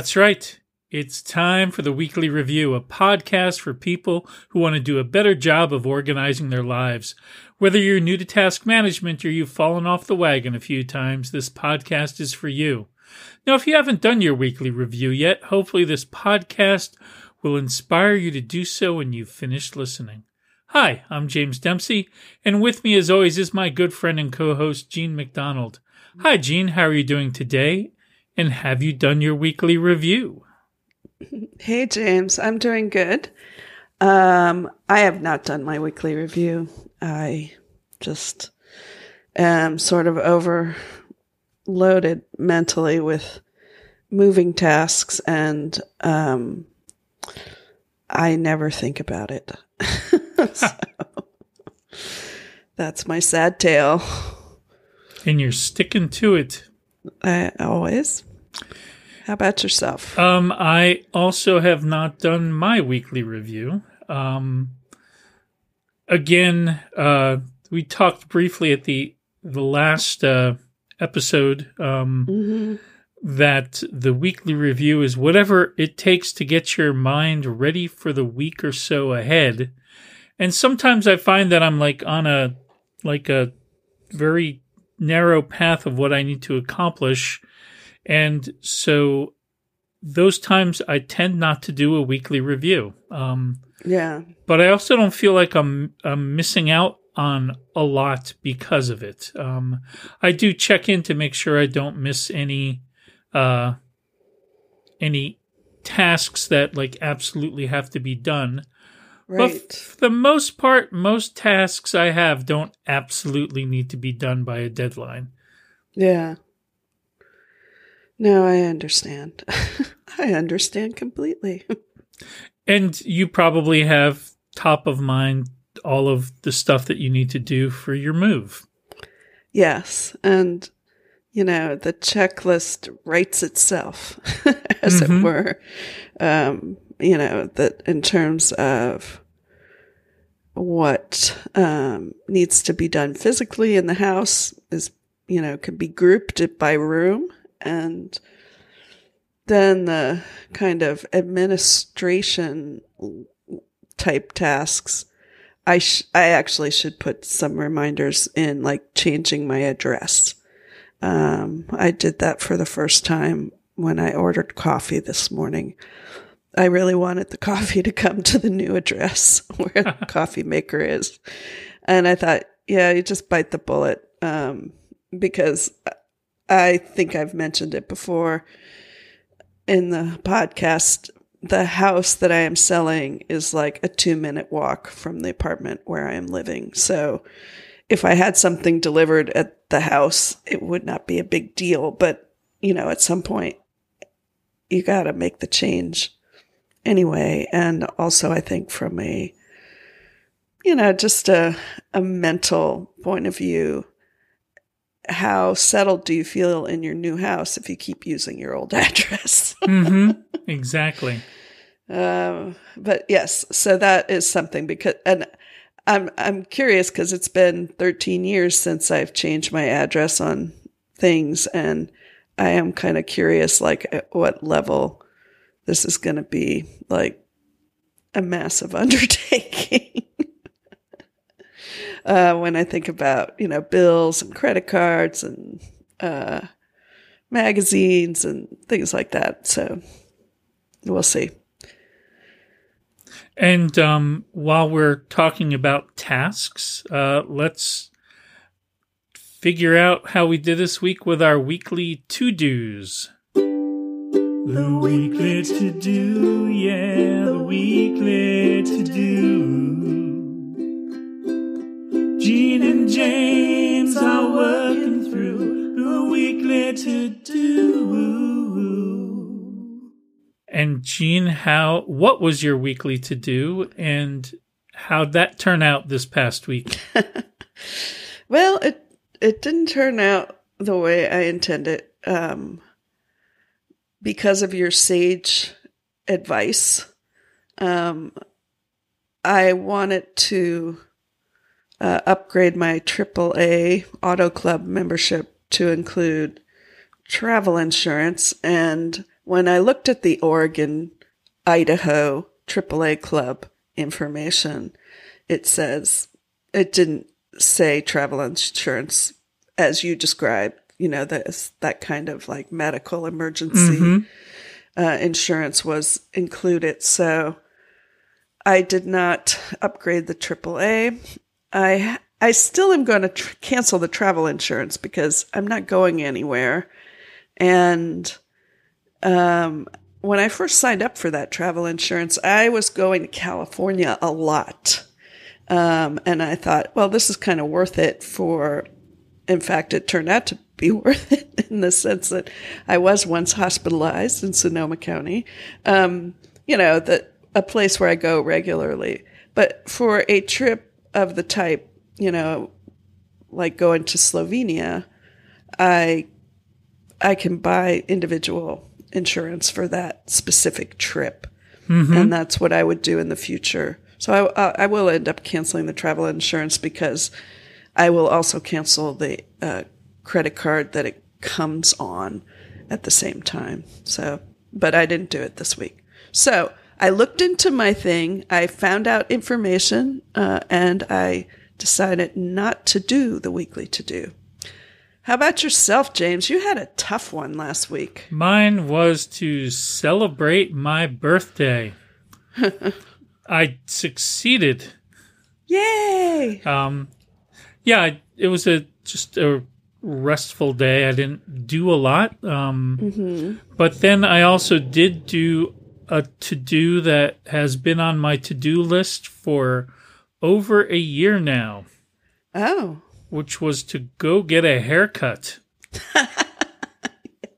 That's right. It's time for the Weekly Review, a podcast for people who want to do a better job of organizing their lives. Whether you're new to task management or you've fallen off the wagon a few times, this podcast is for you. Now, if you haven't done your weekly review yet, hopefully this podcast will inspire you to do so when you've finished listening. Hi, I'm James Dempsey, and with me as always is my good friend and co-host Jean McDonald. Hi Jean, how are you doing today? And have you done your weekly review? Hey James, I'm doing good. Um, I have not done my weekly review. I just am sort of overloaded mentally with moving tasks and um, I never think about it. so, that's my sad tale. And you're sticking to it. I always. How about yourself? Um, I also have not done my weekly review. Um, again, uh, we talked briefly at the the last uh, episode um, mm-hmm. that the weekly review is whatever it takes to get your mind ready for the week or so ahead. And sometimes I find that I'm like on a like a very narrow path of what I need to accomplish. And so those times I tend not to do a weekly review. Um, yeah. But I also don't feel like I'm, I'm missing out on a lot because of it. Um, I do check in to make sure I don't miss any, uh, any tasks that like absolutely have to be done. Right. But for the most part, most tasks I have don't absolutely need to be done by a deadline. Yeah. No, I understand. I understand completely. and you probably have top of mind all of the stuff that you need to do for your move. Yes. And, you know, the checklist writes itself, as Mhm. it were. Um, you know, that in terms of what um, needs to be done physically in the house is, you know, can be grouped by room. And then the kind of administration type tasks I sh- I actually should put some reminders in, like changing my address. Um, I did that for the first time when I ordered coffee this morning. I really wanted the coffee to come to the new address where the coffee maker is, and I thought, yeah, you just bite the bullet um, because I think I've mentioned it before in the podcast the house that I am selling is like a two minute walk from the apartment where I am living. So if I had something delivered at the house, it would not be a big deal. But, you know, at some point, you got to make the change anyway. And also, I think from a, you know, just a, a mental point of view, how settled do you feel in your new house if you keep using your old address? hmm exactly. Um, but yes, so that is something because, and I'm I'm curious because it's been 13 years since I've changed my address on things, and I am kind of curious, like at what level this is going to be, like a massive undertaking. Uh, when I think about you know bills and credit cards and uh, magazines and things like that, so we'll see. And um, while we're talking about tasks, uh, let's figure out how we did this week with our weekly to dos. The weekly to do, yeah, the weekly to do. Jean and James are working through the weekly to do. And Jean, how what was your weekly to do and how'd that turn out this past week? Well, it it didn't turn out the way I intended um, because of your sage advice. Um, I wanted to uh, upgrade my AAA Auto Club membership to include travel insurance, and when I looked at the Oregon, Idaho AAA club information, it says it didn't say travel insurance as you described, you know, that that kind of like medical emergency Mm-hmm. uh, insurance was included. So I did not upgrade the AAA. I I still am going to tr- cancel the travel insurance because I'm not going anywhere. And um, when I first signed up for that travel insurance, I was going to California a lot. Um, and I thought, well, this is kind of worth it for, in fact, it turned out to be worth it in the sense that I was once hospitalized in Sonoma County. Um, you know, that a place where I go regularly. But for a trip of the type, you know, like going to Slovenia, I I can buy individual insurance for that specific trip, and that's what I would do in the future. So I, I will end up canceling the travel insurance because I will also cancel the uh, credit card that it comes on at the same time. So, but I didn't do it this week. So I looked into my thing. I found out information, uh, and I decided not to do the weekly to do. How about yourself, James? You had a tough one last week. Mine was to celebrate my birthday. I succeeded. Yay! Um, yeah, it was a just a restful day. I didn't do a lot. Um, But then I also did do a to do that has been on my to do list for over a year now, Oh, which was to go get a haircut.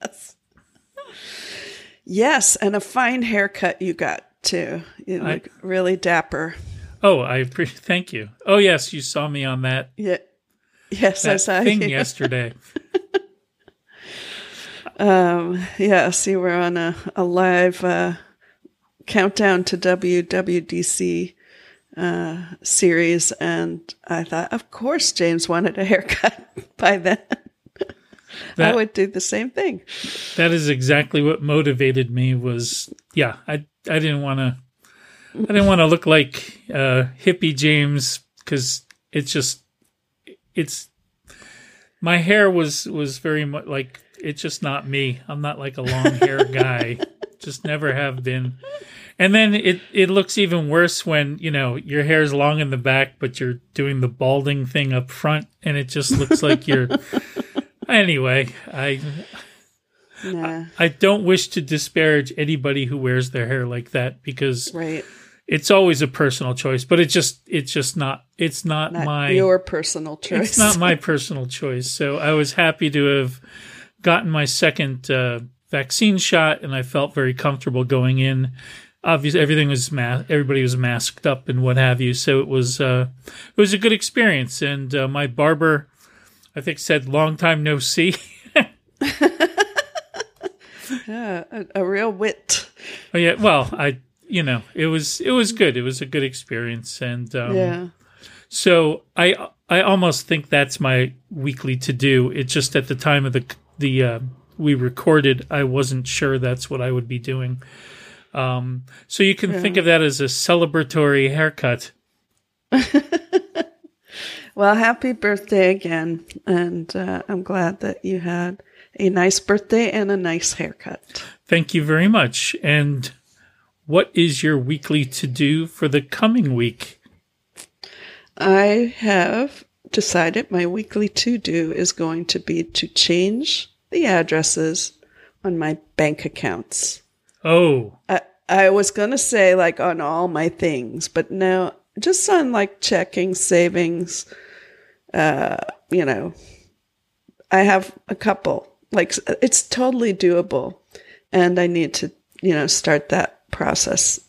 yes, Yes, and a fine haircut you got too. You I- look really dapper. Oh, I appreciate. Thank you. Oh, yes, you saw me on that, Yeah. Yes, I saw thing you. yesterday. Um, yes, you were on a, a live uh, countdown to WWDC uh, series, and I thought, of course, James wanted a haircut by then. I would do the same thing. that is exactly what motivated me was yeah i i didn't want to i didn't want to look like uh hippie james because it's just it's my hair was was very much like it's just not me i'm not like a long hair guy just never have been and then it it looks even worse when you know your hair is long in the back but you're doing the balding thing up front and it just looks like you're anyway i Nah, I don't wish to disparage anybody who wears their hair like that because right. it's always a personal choice, but it's just it's just not it's not, Not my your personal choice. it's not my personal choice. So I was happy to have gotten my second uh, vaccine shot, and I felt very comfortable going in. Obviously, everything was ma- everybody was masked up and what have you, so it was uh, it was a good experience. And uh, my barber, I think, said long time no see. Yeah, a, a real wit. Oh yeah, well, I you know it was it was good. It was a good experience, and um, yeah. so I I almost think that's my weekly to do. It's just at the time of the the uh, we recorded, I wasn't sure that's what I would be doing. Um, so you can think of that as a celebratory haircut. Well, happy birthday again. And uh, I'm glad that you had a nice birthday and a nice haircut. Thank you very much. And what is your weekly to do for the coming week? I have decided my weekly to do is going to be to change the addresses on my bank accounts. Oh, I, I was going to say like on all my things, but no, just on like checking, savings, uh, you know, I have a couple. Like it's totally doable and I need to, you know, start that process.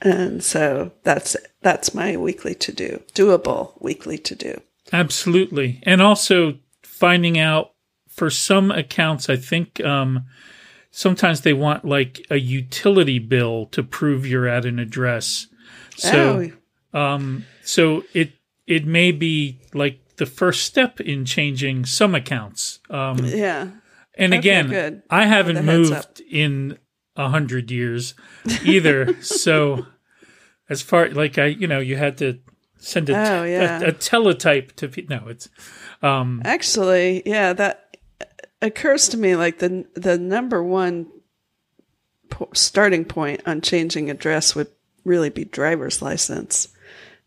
And so that's that's my weekly to do. Doable weekly to do. Absolutely. And also finding out for some accounts, I think um, sometimes they want like a utility bill to prove you're at an address. So, oh, um, so it it may be like the first step in changing some accounts. Um, yeah. And Okay, again, good. I haven't moved in a hundred years either. so as far like I, you know, you had to send a, Oh, yeah. a, a teletype to no, it's um Actually, yeah, that occurs to me like the the number one po- starting point on changing address would really be driver's license,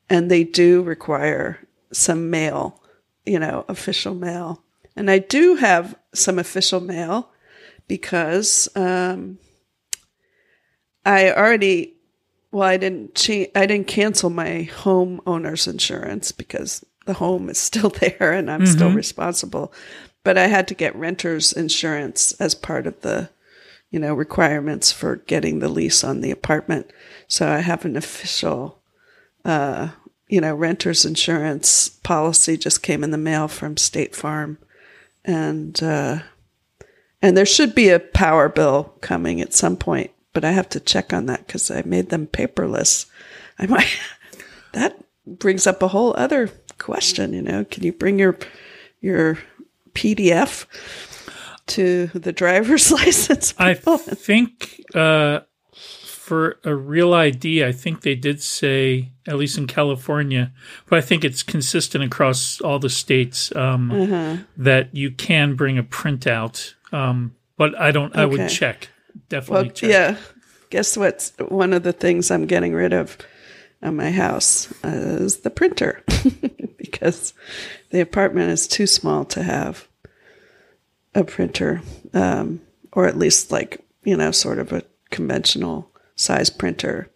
and they do require some mail, you know, official mail, and I do have some official mail because um, I already well, I didn't cha- I didn't cancel my homeowner's insurance because the home is still there and I'm still responsible. But I had to get renter's insurance as part of the, you know, requirements for getting the lease on the apartment. So I have an official, uh, you know, renter's insurance policy just came in the mail from State Farm, and uh, and there should be a power bill coming at some point, but I have to check on that because I made them paperless. I might that brings up a whole other question. You know, can you bring your your PDF to the driver's license? I think uh for a real ID, I think they did say, at least in California, but I think it's consistent across all the states um, Uh-huh. that you can bring a printout. Um, but I don't. I would check. Definitely Well, check. yeah. Guess what's one of the things I'm getting rid of on my house is the printer because the apartment is too small to have a printer, um, or at least like you know, sort of a conventional size printer.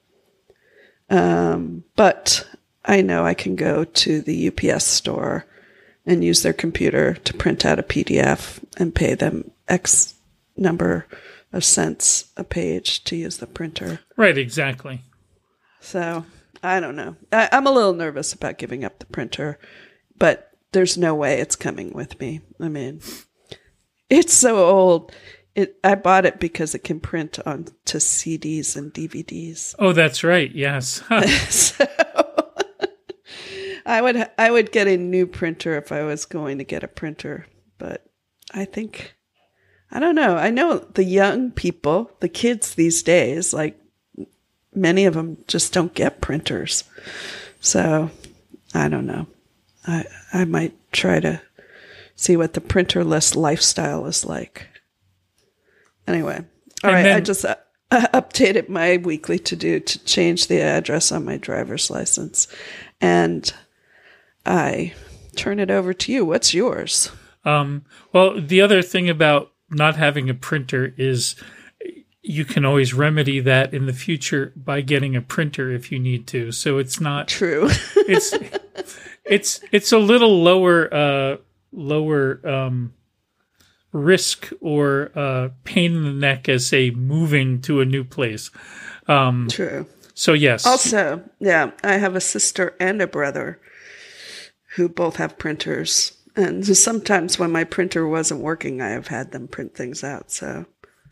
Um, but I know I can go to the UPS store and use their computer to print out a PDF and pay them X number of cents a page to use the printer. Right. Exactly. So I don't know. I, I'm a little nervous about giving up the printer, but there's no way it's coming with me. I mean, it's so old. It I bought it because it can print on to CDs and DVDs. Oh, that's right. Yes. so I would I would get a new printer if I was going to get a printer, but I think I don't know. I know the young people, the kids these days, like many of them just don't get printers. So, I don't know. I I might try to see what the printerless lifestyle is like. Anyway, all And right. I just uh, updated my weekly to do to change the address on my driver's license, and I turn it over to you. What's yours? Um, well, the other thing about not having a printer is you can always remedy that in the future by getting a printer if you need to. So it's not True. it's it's it's a little lower uh lower um risk or uh pain in the neck as say moving to a new place. Um True. so yes. Also, yeah, I have a sister and a brother who both have printers. And sometimes when my printer wasn't working, I have had them print things out. So,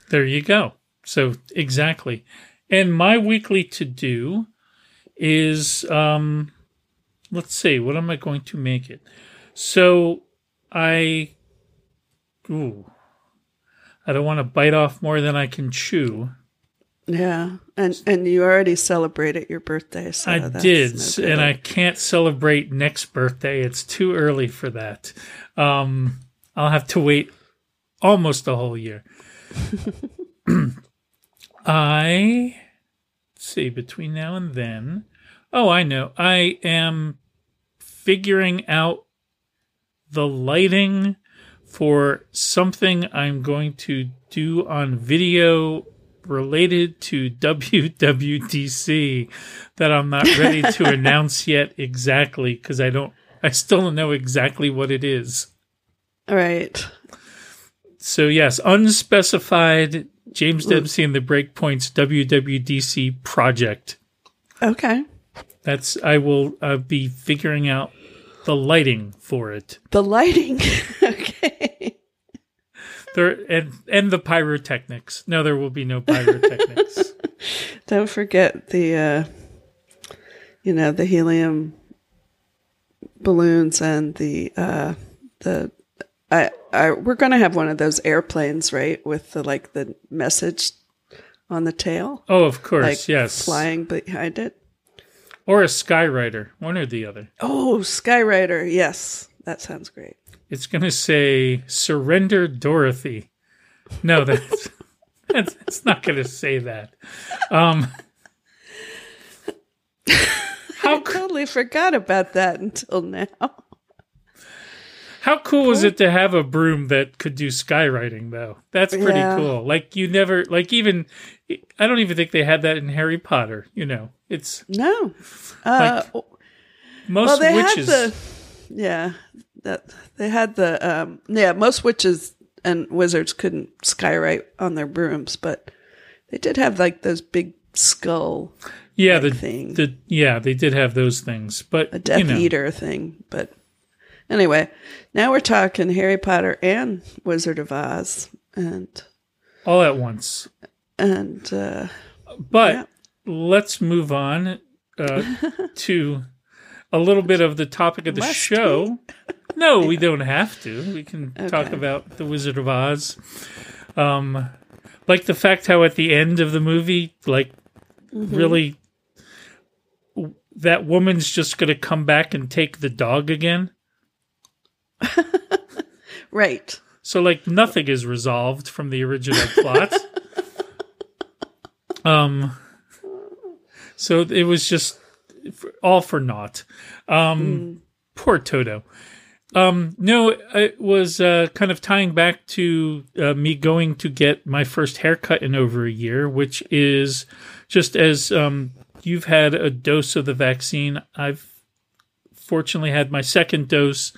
There you go. So exactly. And my weekly to do is um let's see, what am I going to make it? So I ooh. I don't want to bite off more than I can chew. yeah. And and you already celebrated your birthday. So I that's did, no and I can't celebrate next birthday. It's too early for that. Um, I'll have to wait almost a whole year. I see between now and then. Oh, I know. I am figuring out the lighting for something I'm going to do on video related to WWDC that I'm not ready to announce yet exactly because I don't I still don't know exactly what it is. All right. So yes, unspecified James Dempsey and the Breakpoints WWDC project. Okay. That's I will uh, be figuring out the lighting for it. The lighting. okay. There and and the pyrotechnics. No, there will be no pyrotechnics. Don't forget the, uh, you know, the helium balloons and the uh, the I, We're gonna have one of those airplanes, right, with the like the message on the tail, Oh, of course, like yes. flying behind it. Or a skywriter, one or the other. Oh, skywriter, yes, that sounds great. It's going to say "Surrender, Dorothy." No, that's that's, that's not going to say that. Um, how I totally forgot about that until now. How cool was it to have a broom that could do skywriting though? That's pretty Yeah. cool. Like you never like even I don't even think they had that in Harry Potter. You know, it's No, uh, most well, they witches. had the yeah that they had the um yeah most witches and wizards couldn't skywrite on their brooms, but they did have like those big skull yeah, the, thing. the yeah they did have those things, but a Death you know, Eater thing. But anyway, now we're talking Harry Potter and Wizard of Oz, and all at once. and uh, But Yeah. let's move on uh, to a little bit of the topic of the Must show. No, we don't have to. We can talk about the Wizard of Oz. Um, like the fact how at the end of the movie, like Mm-hmm. really, w- that woman's just going to come back and take the dog again. right. So like nothing is resolved from the original plot. um so it was just all for naught. Um poor Toto. Um no, it was uh kind of tying back to uh, me going to get my first haircut in over a year, which is just as um you've had a dose of the vaccine, I've fortunately had my second dose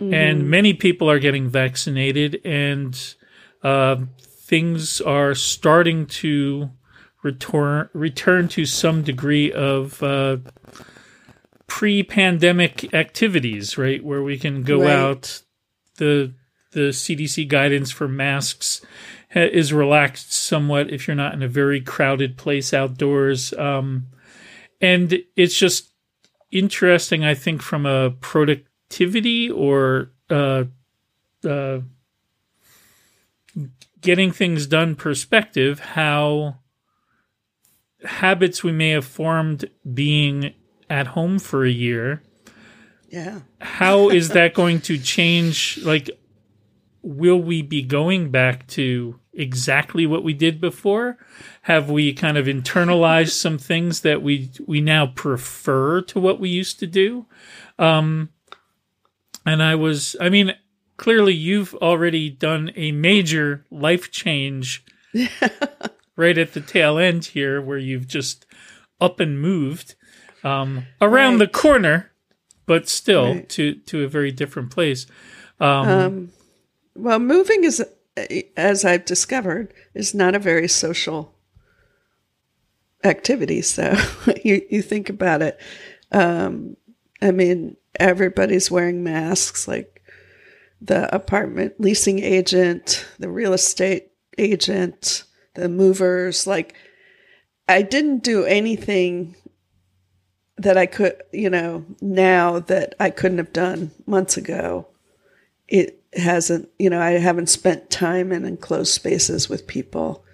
and many people are getting vaccinated and uh, things are starting to return return to some degree of uh, pre-pandemic activities right where we can go Right. out the the CDC guidance for masks ha- is relaxed somewhat if you're not in a very crowded place outdoors um, and it's just interesting i think from a productivity or uh, uh, getting things done perspective how habits we may have formed being at home for a year Yeah. how is that going to change like will we be going back to exactly what we did before? Have we kind of internalized some things that we we now prefer to what we used to do? Um and i was i mean clearly you've already done a major life change right at the tail end here where you've just up and moved um around the corner but still Right. to to a very different place. Um, well, moving is, as I've discovered, is not a very social activity. So you you think about it. Um, I mean, everybody's wearing masks. Like the apartment leasing agent, the real estate agent, the movers. Like I didn't do anything that I could, you know, now that I couldn't have done months ago it hasn't you know i haven't spent time in enclosed spaces with people.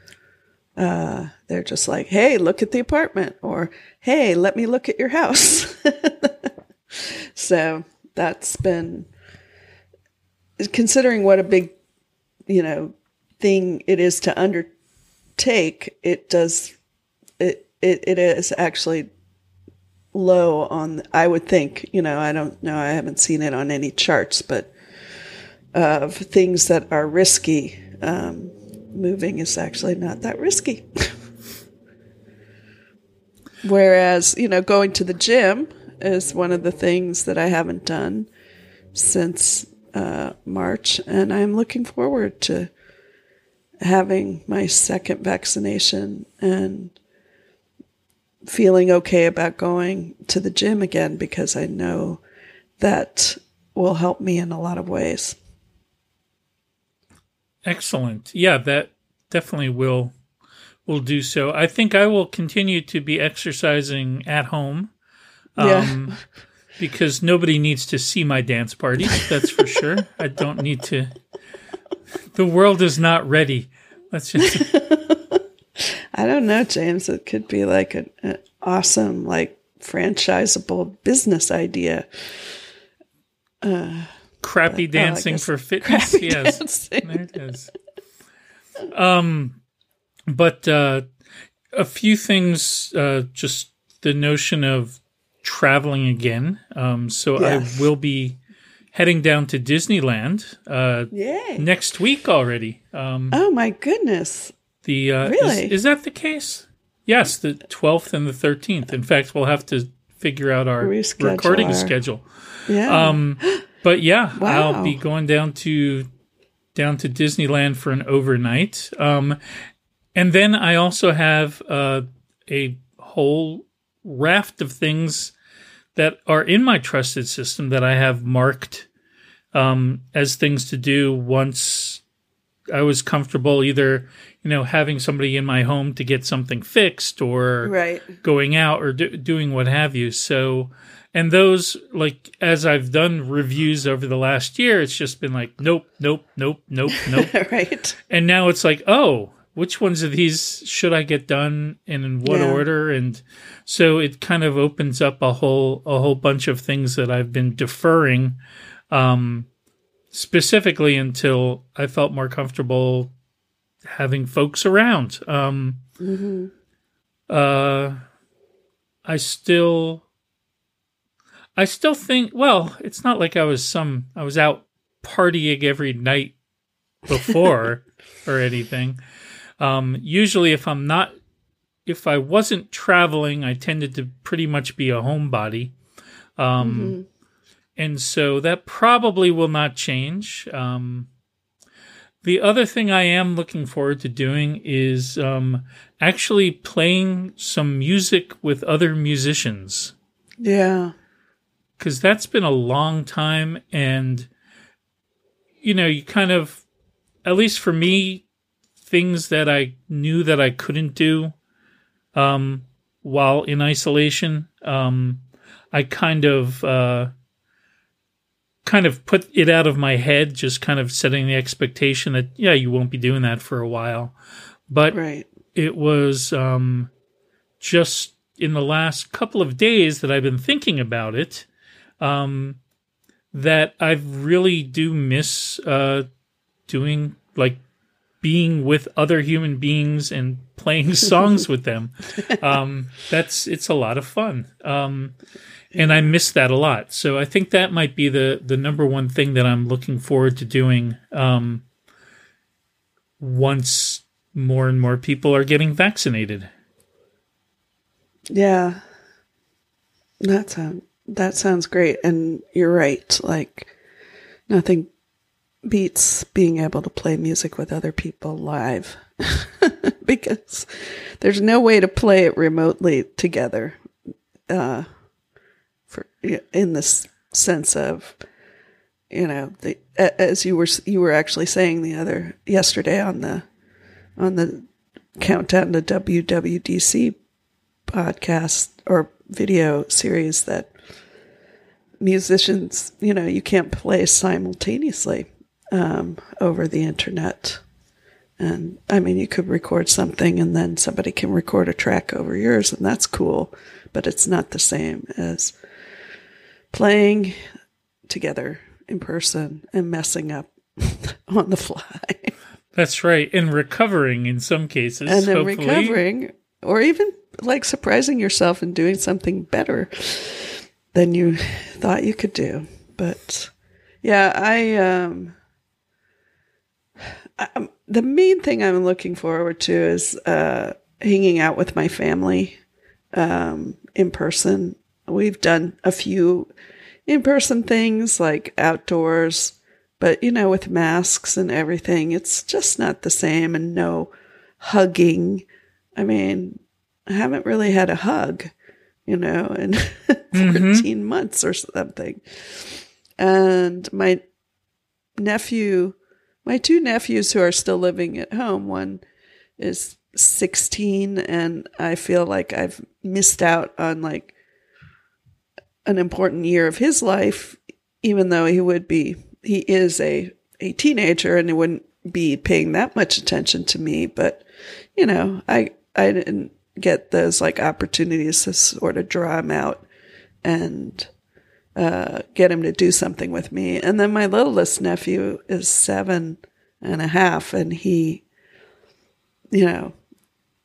Uh, they're just like hey look at the apartment or hey let me look at your house. So that's been considering what a big you know thing it is to undertake it does it it, it is actually low on i would think you know i don't know i haven't seen it on any charts but of things that are risky, um, moving is actually not that risky. Whereas, you know, going to the gym is one of the things that I haven't done since uh, March, and I'm looking forward to having my second vaccination and feeling okay about going to the gym again because I know that will help me in a lot of ways. Excellent. Yeah, that definitely will will do so. I think I will continue to be exercising at home. Yeah. Um, because nobody needs to see my dance parties. That's for sure. I don't need to. The world is not ready. Let's just. I don't know, James. It could be like an, an awesome, like franchisable business idea. Crappy oh, dancing guess for fitness. yes, dancing. there it is. Um, but uh, a few things. Uh, just the notion of traveling again. Um, so Yes. I will be heading down to Disneyland uh, Yay! next week already. Um, Oh my goodness! the uh, Really? is, is that the case? Yes, the twelfth and the thirteenth. In fact, we'll have to figure out our Reschedule recording our- schedule. Yeah. Um, but yeah, Wow. I'll be going down to down to Disneyland for an overnight. Um, and then I also have uh, a whole raft of things that are in my trusted system that I have marked um, as things to do once I was comfortable either you know having somebody in my home to get something fixed or right. going out or do, doing what have you. So, and those, like, as I've done reviews over the last year, it's just been like, nope, nope, nope, nope, nope. right. and now it's like, oh, which ones of these should I get done and in what Yeah. order? And so it kind of opens up a whole, a whole bunch of things that I've been deferring, um, specifically until I felt more comfortable having folks around. Um, hmm uh i still i still think well it's not like i was some i was out partying every night before or anything. Um usually if i'm not if i wasn't traveling i tended to pretty much be a homebody. Um and so that probably will not change. Um the other thing I am looking forward to doing is um, actually playing some music with other musicians. Yeah. Because that's been a long time. And, you know, you kind of, at least for me, things that I knew that I couldn't do um, while in isolation, um, I kind of. Uh, kind of put it out of my head, just kind of setting the expectation that yeah, you won't be doing that for a while. But Right. it was um, just in the last couple of days that I've been thinking about it. Um, that I really do miss uh, doing like being with other human beings and playing songs with them. Um, that's it's a lot of fun. Um, and I miss that a lot. So I think that might be the the number one thing that I'm looking forward to doing um, once more and more people are getting vaccinated. Yeah. That sound that sounds great. And you're right. Like nothing beats being able to play music with other people live. because there's no way to play it remotely together. Uh for in this sense of you know, the as you were you were actually saying the other yesterday on the on the countdown to WWDC podcast or video series that musicians, you know, you can't play simultaneously um, over the internet. And I mean, you could record something and then somebody can record a track over yours, and that's cool, but it's not the same as playing together in person and messing up on the fly. That's right, and recovering in some cases. and then hopefully. recovering or even like surprising yourself and doing something better than you thought you could do. But yeah i um I, um, the main thing i'm looking forward to is uh hanging out with my family um in person. We've done a few in person things like outdoors but you know with masks and everything it's just not the same and no hugging. I mean i haven't really had a hug you know in mm-hmm. 14 months or something and my nephew my two nephews who are still living at home one is 16 and i feel like i've missed out on like an important year of his life, even though he would be, he is a, a teenager and he wouldn't be paying that much attention to me. But, you know, I, I didn't get those like opportunities to sort of draw him out and, uh, get him to do something with me. And then my littlest nephew is seven and a half and he, you know,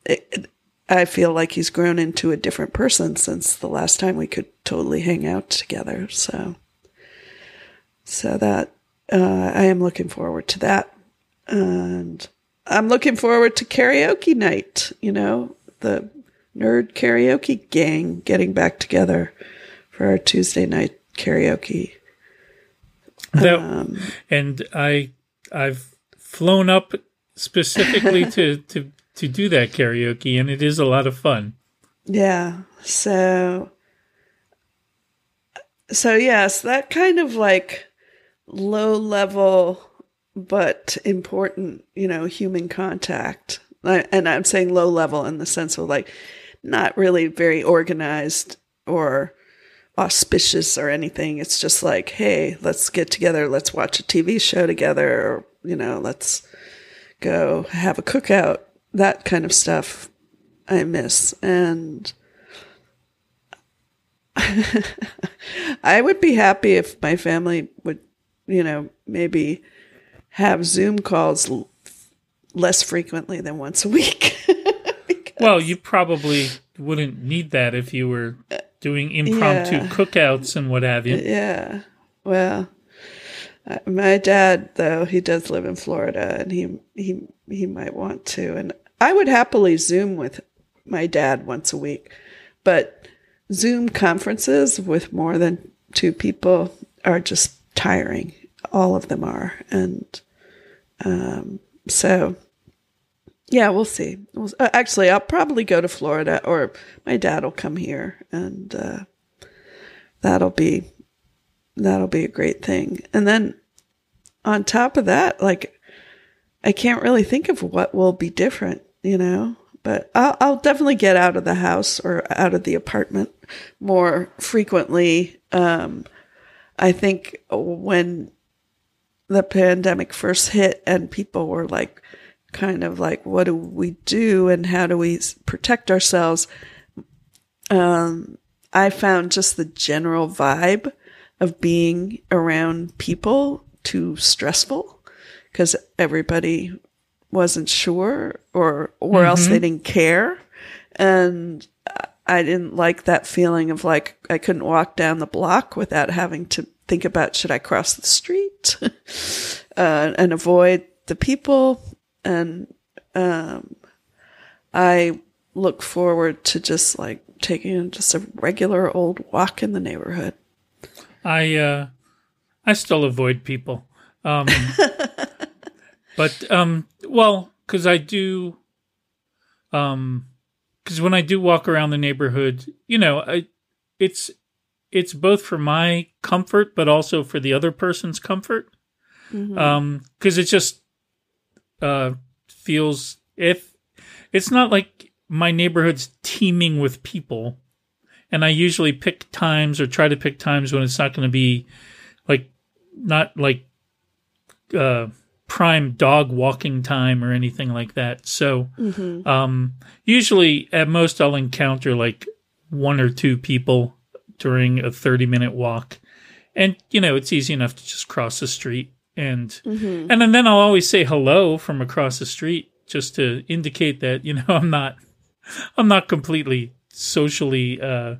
it, I feel like he's grown into a different person since the last time we could totally hang out together. So, so that uh, I am looking forward to that, and I'm looking forward to karaoke night. You know, the nerd karaoke gang getting back together for our Tuesday night karaoke. That, um, and I, I've flown up specifically to to to do that karaoke, and it is a lot of fun. Yeah. So, so yes, that kind of like low level but important, you know, human contact. And I'm saying low level in the sense of like not really very organized or auspicious or anything. It's just like, hey, let's get together, let's watch a TV show together, or, you know, let's go have a cookout that kind of stuff I miss. And I would be happy if my family would, you know, maybe have Zoom calls less frequently than once a week. well, you probably wouldn't need that if you were doing impromptu yeah. cookouts and what have you. Yeah. Well, my dad though he does live in Florida and he he he might want to and I would happily Zoom with my dad once a week, but Zoom conferences with more than two people are just tiring. All of them are. And um, so, yeah, we'll see. We'll, uh, actually, I'll probably go to Florida or my dad will come here and uh, that'll be that'll be a great thing. And then on top of that, like I can't really think of what will be different, you know, but I'll, I'll definitely get out of the house or out of the apartment more frequently. Um, I think when the pandemic first hit and people were like, kind of like, what do we do and how do we protect ourselves? Um, I found just the general vibe of being around people too stressful because everybody wasn't sure or or mm-hmm. else they didn't care and I didn't like that feeling of like I couldn't walk down the block without having to think about should I cross the street uh, and avoid the people and um, I look forward to just like taking just a regular old walk in the neighborhood. I uh, I still avoid people. Um, but um, well, because I do, um, because when I do walk around the neighborhood, you know, I, it's it's both for my comfort, but also for the other person's comfort. Mm-hmm. Um, because it just uh feels if it's not like my neighborhood's teeming with people, and I usually pick times or try to pick times when it's not going to be like not like uh prime dog walking time or anything like that. So, mm-hmm. um, usually at most I'll encounter like one or two people during a 30 minute walk. And, you know, it's easy enough to just cross the street and, mm-hmm. and then, then I'll always say hello from across the street just to indicate that, you know, I'm not, I'm not completely socially, uh,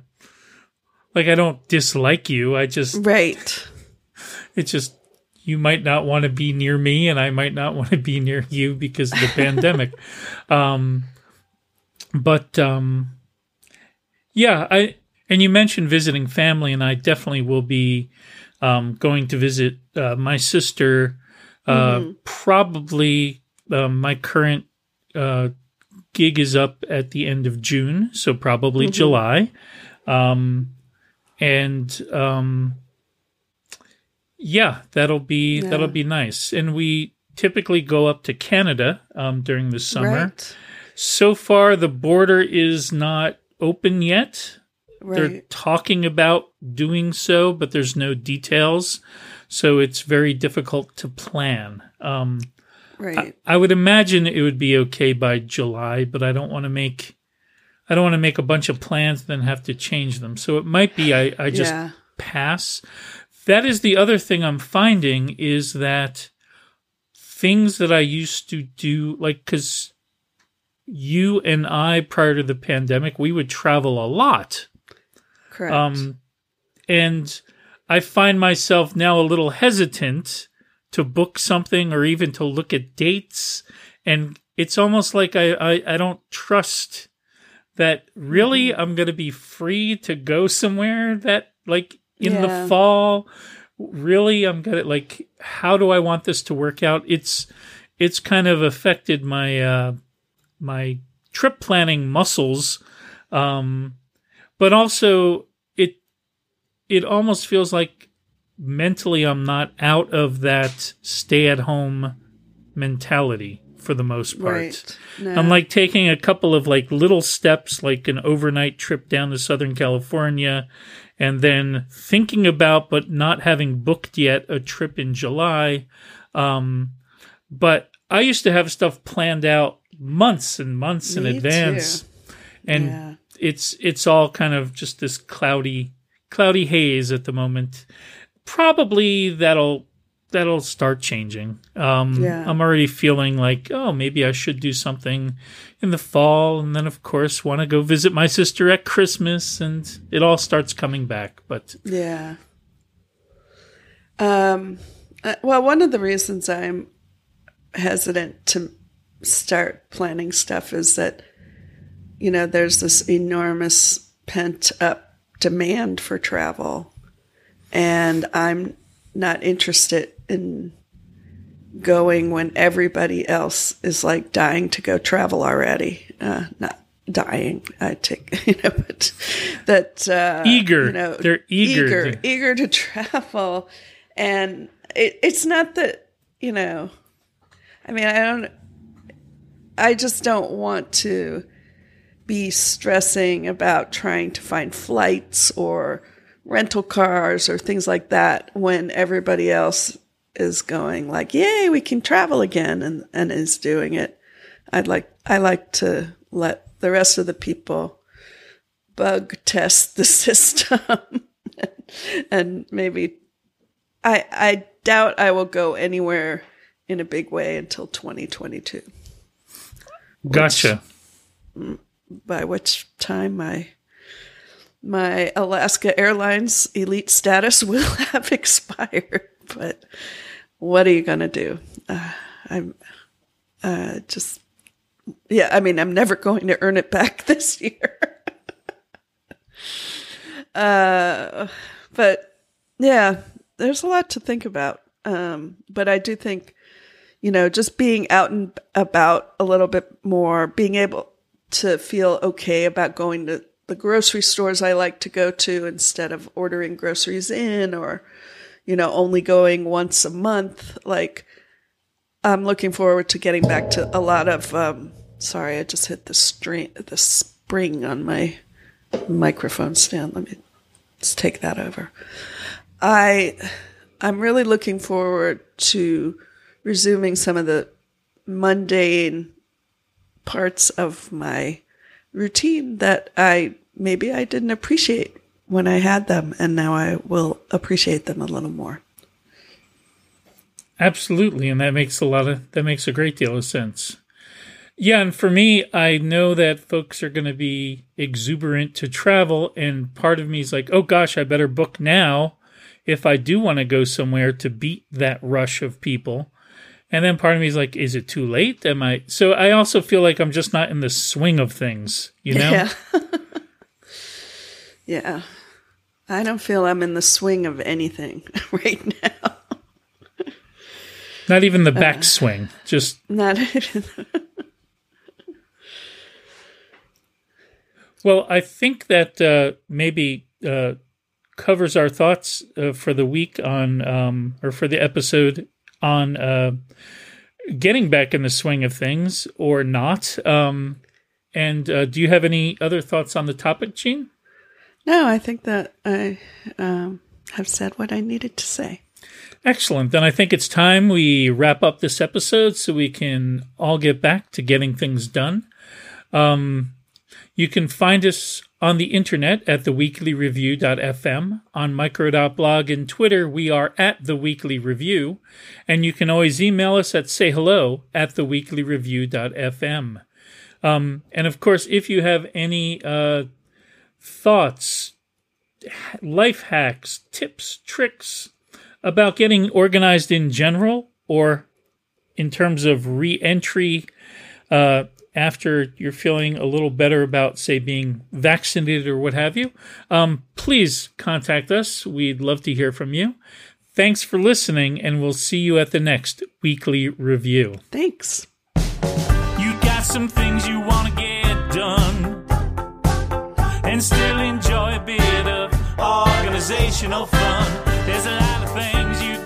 like I don't dislike you. I just, right. It's just you might not want to be near me and I might not want to be near you because of the pandemic. Um, but um, yeah, I and you mentioned visiting family, and I definitely will be um, going to visit uh, my sister. Uh, mm-hmm. Probably uh, my current uh, gig is up at the end of June, so probably mm-hmm. July. Um, and um, yeah, that'll be yeah. that'll be nice. And we typically go up to Canada um, during the summer. Right. So far, the border is not open yet. They're talking about doing so, but there's no details, so it's very difficult to plan. Um, Right. I would imagine it would be okay by July, but I don't want to make I don't want to make a bunch of plans and then have to change them. So it might be I, I just yeah. pass. That is the other thing I'm finding is that things that I used to do, like, because you and I, prior to the pandemic, we would travel a lot. Correct. Um, and I find myself now a little hesitant to book something or even to look at dates. And it's almost like I, I, I don't trust that really Mm-hmm. I'm going to be free to go somewhere that, like, in Yeah. the fall. Really, I'm going to, like, how do I want this to work out? It's, it's kind of affected my, uh, my trip planning muscles. Um, but also it it almost feels like mentally I'm not out of that stay at home mentality for the most part. right. No. I'm like taking a couple of like little steps like an overnight trip down to Southern California and then thinking about but not having booked yet a trip in July. Um but I used to have stuff planned out months and months in advance. too. And yeah. It's it's all kind of just this cloudy cloudy haze at the moment. Probably that'll that'll start changing. Um, Yeah. I'm already feeling like oh maybe I should do something in the fall, and then of course want to go visit my sister at Christmas, and it all starts coming back. But Yeah. Um, uh, well, one of the reasons I'm hesitant to start planning stuff is that, you know, there's this enormous pent up demand for travel. And I'm not interested in going when everybody else is like dying to go travel already. Uh, not dying, I take, you know, but that, uh, Eager. you know, They're eager eager, to- eager to travel. And it, it's not that, you know, I mean, I don't, I just don't want to be stressing about trying to find flights or rental cars or things like that when everybody else is going like, yay, we can travel again and, and is doing it. I'd like, I like to let the rest of the people bug test the system and maybe I, I doubt I will go anywhere in a big way until 2022 gotcha. Mm. By which time my my Alaska Airlines elite status will have expired. But what are you gonna do? Uh, I'm uh, just yeah. I mean, I'm never going to earn it back this year. uh, but yeah, there's a lot to think about. Um, but I do think you know, just being out and about a little bit more, being able to feel okay about going to the grocery stores I like to go to instead of ordering groceries in or, you know, only going once a month. Like, I'm looking forward to getting back to a lot of, um, sorry, I just hit the string, the spring on my microphone stand. Let me let's take that over. I, I'm really looking forward to resuming some of the mundane parts of my routine that I maybe I didn't appreciate when I had them, and now I will appreciate them a little more. Absolutely, and that makes a lot of that makes a great deal of sense. Yeah, and for me, I know that folks are going to be exuberant to travel, and part of me is like, oh gosh, I better book now if I do want to go somewhere to beat that rush of people. And then part of me is like, is it too late? Am I? So I also feel like I'm just not in the swing of things, you know? Yeah. yeah. I don't feel I'm in the swing of anything right now. Not even the backswing, just Not even. Well, I think that uh, maybe uh, covers our thoughts uh, for the week on, um, or for the episode on uh, getting back in the swing of things or not. Um, and uh, do you have any other thoughts on the topic, Jean? No, I think that I um, have said what I needed to say. Excellent. Then I think it's time we wrap up this episode so we can all get back to getting things done. Um, you can find us on the internet at theweeklyreview.fm. On micro.blog and Twitter, we are at The Weekly Review. And you can always email us at sayhello at theweeklyreview.fm. Um, and of course, if you have any uh, thoughts, life hacks, tips, tricks about getting organized in general or in terms of re entry uh, after you're feeling a little better about, say, being vaccinated or what have you, um, please contact us. We'd love to hear from you. Thanks for listening, and we'll see you at the next weekly review. Thanks. You got some things you want to get done and still enjoy a bit of organizational fun. There's a lot of things you